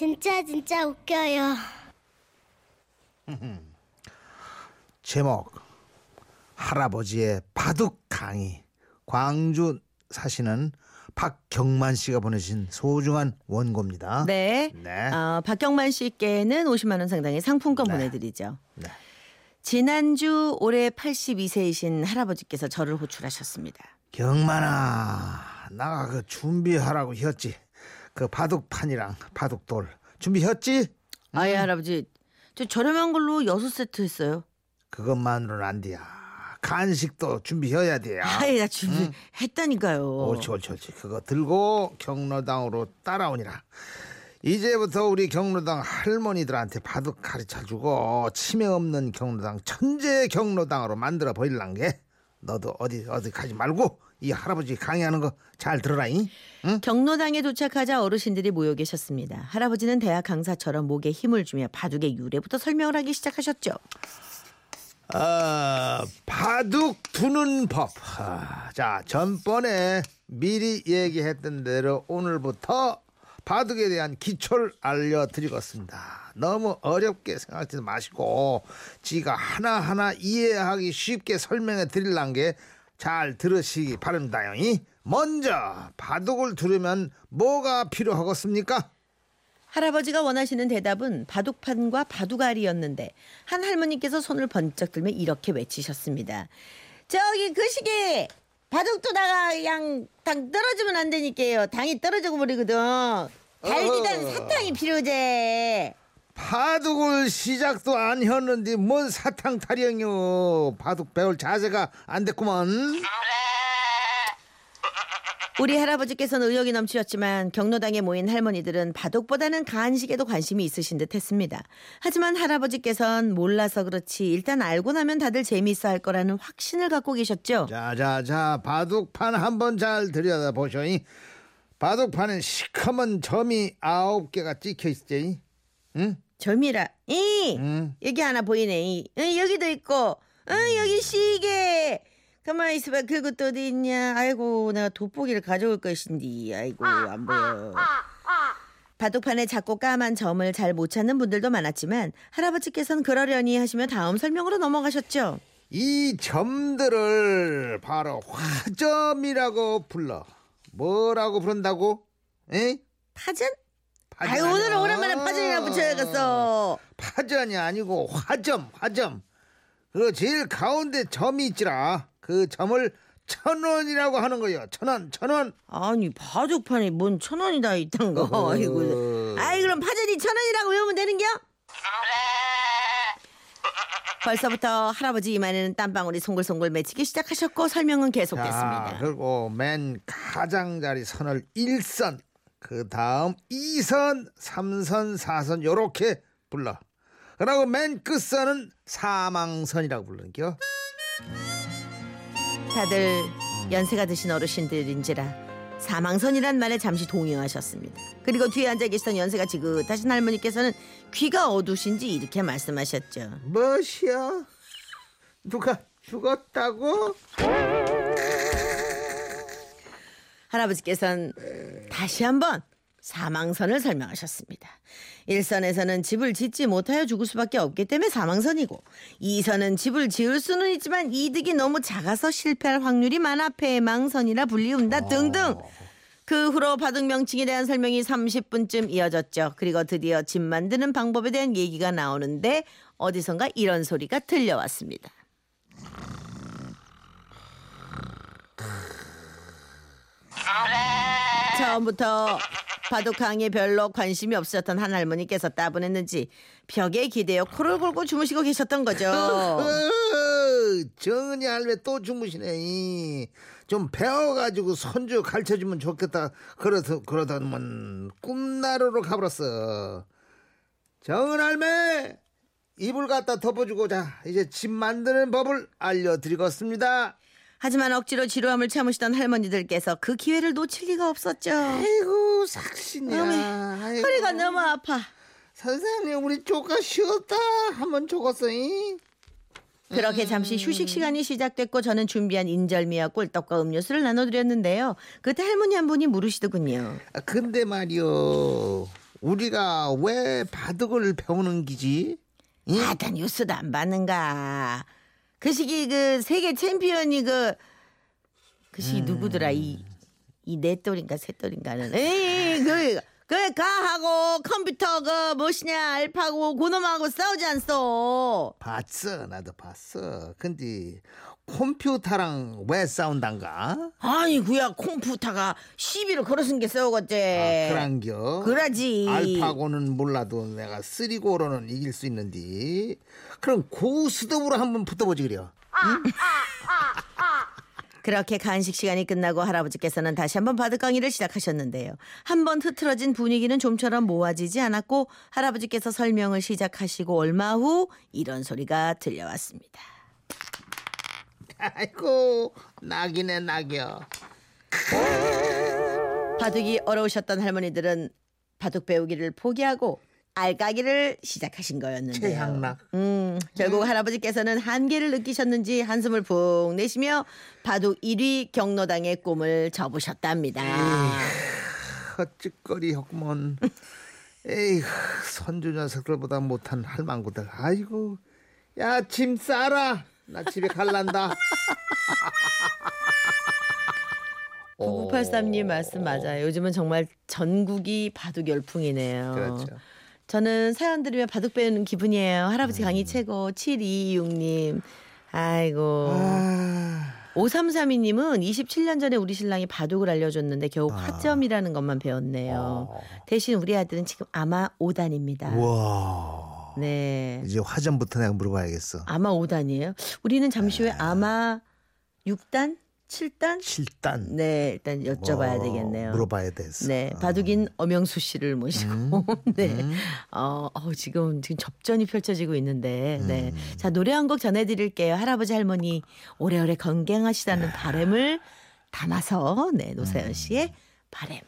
진짜 진짜 웃겨요. 제목 할아버지의 바둑 강의 광주 사시는 박경만 씨가 보내신 소중한 원고입니다. 네. 네. 어, 박경만 씨께는 50만 원 상당의 상품권 네. 보내드리죠. 네. 지난주 올해 82세이신 할아버지께서 저를 호출하셨습니다. 경만아, 나가 그 준비하라고 했지. 그 바둑판이랑 바둑돌 준비했지? 아예 할아버지 저 저렴한 걸로 여섯 세트 했어요. 그것만으로는 안 돼야. 간식도 준비해야 돼요. 아예 나 준비했다니까요. 옳지, 옳지, 옳지. 그거 들고 경로당으로 따라오니라. 이제부터 우리 경로당 할머니들한테 바둑 가르쳐 주고 치매 없는 경로당 천재 경로당으로 만들어 버릴란 게 너도 어디 어디 가지 말고 이 할아버지 강의하는 거 잘 들어라잉. 경로당에 도착하자 어르신들이 모여 계셨습니다. 할아버지는 대학 강사처럼 목에 힘을 주며 바둑의 유래부터 설명을 하기 시작하셨죠. 어, 바둑 두는 법. 아, 자, 전번에 미리 얘기했던 대로 오늘부터 바둑에 대한 기초를 알려드리겠습니다. 너무 어렵게 생각하지 마시고 지가 하나하나 이해하기 쉽게 설명해 드릴란 게 잘 들으시기 바랍니다요. 먼저 바둑을 두려면 뭐가 필요하겠습니까? 할아버지가 원하시는 대답은 바둑판과 바둑알이었는데 한 할머니께서 손을 번쩍 들며 이렇게 외치셨습니다. 저기 그 시계 바둑도 다가 그냥 당 떨어지면 안 되니까요. 당이 떨어져 버리거든. 어허. 사탕이 필요제. 바둑을 시작도 안 했는데 뭔 사탕 타령이요 바둑 배울 자세가 안 됐구먼 우리 할아버지께서는 의욕이 넘치셨지만 경로당에 모인 할머니들은 바둑보다는 간식에도 관심이 있으신 듯 했습니다. 하지만 할아버지께서는 몰라서 그렇지 일단 알고 나면 다들 재미있어 할 거라는 확신을 갖고 계셨죠. 자자자 바둑판 한번 잘 들여다보쇼 바둑판엔 시커먼 점이 아홉 개가 찍혀 있지 응? 점이라. 이 응? 여기 하나 보이네. 이 응, 여기도 있고. 응, 여기 시계. 가만히 있어봐. 그것도 어디 있냐. 아이고 내가 돋보기를 가져올 것인데. 아이고 안 보여. 바둑판에 작고 까만 점을 잘 못 찾는 분들도 많았지만 할아버지께서는 그러려니 하시며 다음 설명으로 넘어가셨죠. 이 점들을 바로 화점이라고 불러 뭐라고 부른다고? 에? 파전? 아유 오늘은. 오랜만에 파전이나 붙여야겠어. 파전이 아니고 화점 화점 그 제일 가운데 점이 있지라 그 점을 천 원이라고 하는 거예요 천 원 천 원 아니 바둑판에 뭔천 원이 다 있단 거. 어허. 아이고. 아이 그럼 파전이 천 원이라고 외우면 되는겨? 벌써부터 할아버지 이마에는 땀방울이 송글송글 맺히기 시작하셨고 설명은 자 계속됐습니다. 그리고 맨 가장자리 선을 일선 그 다음 이선삼선사선 요렇게 불러 그리고 맨 끝선은 사망선이라고 부르는겨 다들 연세가 드신 어르신들인지라 사망선이란 말에 잠시 동요하셨습니다. 그리고 뒤에 앉아 계시던 연세가 지긋하신 할머니께서는 귀가 어두신지 이렇게 말씀하셨죠. 무엇이야 누가 죽었다고? 할아버지께서는 다시 한번 사망선을 설명하셨습니다. 1선에서는 집을 짓지 못하여 죽을 수밖에 없기 때문에 사망선이고 2선은 집을 지을 수는 있지만 이득이 너무 작아서 실패할 확률이 많아 패망선이라 불리운다 등등 그 후로 바둑 명칭에 대한 설명이 30분쯤 이어졌죠. 그리고 드디어 집 만드는 방법에 대한 얘기가 나오는데 어디선가 이런 소리가 들려왔습니다. 처음부터 바둑 강의에 별로 관심이 없었던 한 할머니께서 따분했는지 벽에 기대어 코를 골고 주무시고 계셨던 거죠. 어, 정은이 할매 또 주무시네. 좀 배워가지고 손주 가르쳐주면 좋겠다. 그러다, 그러다면 꿈나루로 가버렸어. 정은 할매! 이불 갖다 덮어주고 자 이제 집 만드는 법을 알려드리겠습니다. 하지만 억지로 지루함을 참으시던 할머니들께서 그 기회를 놓칠 리가 없었죠. 아이고 삭신이야. 아이고. 허리가 너무 아파. 선생님 우리 조카 쉬었다 한번 죽었어잉. 그렇게 잠시 휴식 시간이 시작됐고 저는 준비한 인절미와 꿀떡과 음료수를 나눠드렸는데요. 그때 할머니 한 분이 물으시더군요. 아, 근데 말이요 우리가 왜 바둑을 배우는 기지? 응? 아다 뉴스도 안 봤는가. 그 시기 그 세계 챔피언이 그, 그 시기 누구더라 이, 이 넷돌인가 셋돌인가는. 에이, 그, 그, 가하고 컴퓨터 그 무엇이냐 알파고 고놈하고 싸우지 않소. 봤어 나도 봤어. 근데 컴퓨터랑 왜 싸운단가? 아니 그야 컴퓨터가 시비를 걸어쓴 게 싸우겠지. 아, 그란겨. 그러지. 알파고는 몰라도 내가 쓰리고로는 이길 수 있는데 그럼 고스톱으로 한번 붙어보지 그래요. 그렇게 간식 시간이 끝나고 할아버지께서는 다시 한번 바둑 강의를 시작하셨는데요. 한 번 흐트러진 분위기는 좀처럼 모아지지 않았고 할아버지께서 설명을 시작하시고 얼마 후 이런 소리가 들려왔습니다. 아이고 낙이네 낙이여. 바둑이 어려우셨던 할머니들은 바둑 배우기를 포기하고 알까기를 시작하신 거였는데요. 최향락. 음, 결국 할아버지께서는 한계를 느끼셨는지 한숨을 푹 내쉬며 바둑 1위 경로당의 꿈을 접으셨답니다. 헛짓거리였구먼. 에이 선주 녀석들보다 못한 할망구들. 아이고 야 짐 싸라. 나 집에 갈란다. 9983님 말씀 맞아요. 요즘은 정말 전국이 바둑 열풍이네요. 그렇죠. 저는 사연 들으면 바둑 배우는 기분이에요. 음. 할아버지 강의 최고. 7226님. 아이고. 아, 5332님은 27년 전에 우리 신랑이 바둑을 알려줬는데 겨우 아. 화점이라는 것만 배웠네요. 어. 대신 우리 아들은 지금 아마 5단입니다. 와 네. 이제 화전부터 내가 물어봐야겠어. 아마 5단이에요. 우리는 잠시 후에 아마 6단? 7단? 7단. 네, 일단 여쭤봐야 뭐, 되겠네요. 물어봐야 됐어. 네, 바둑인 엄영수 씨를 모시고 네, 어, 어, 지금 지금 접전이 펼쳐지고 있는데, 네, 자 노래 한 곡 전해드릴게요. 할아버지 할머니 오래오래 건강하시다는 바람을 담아서 네 노사연 씨의 바램.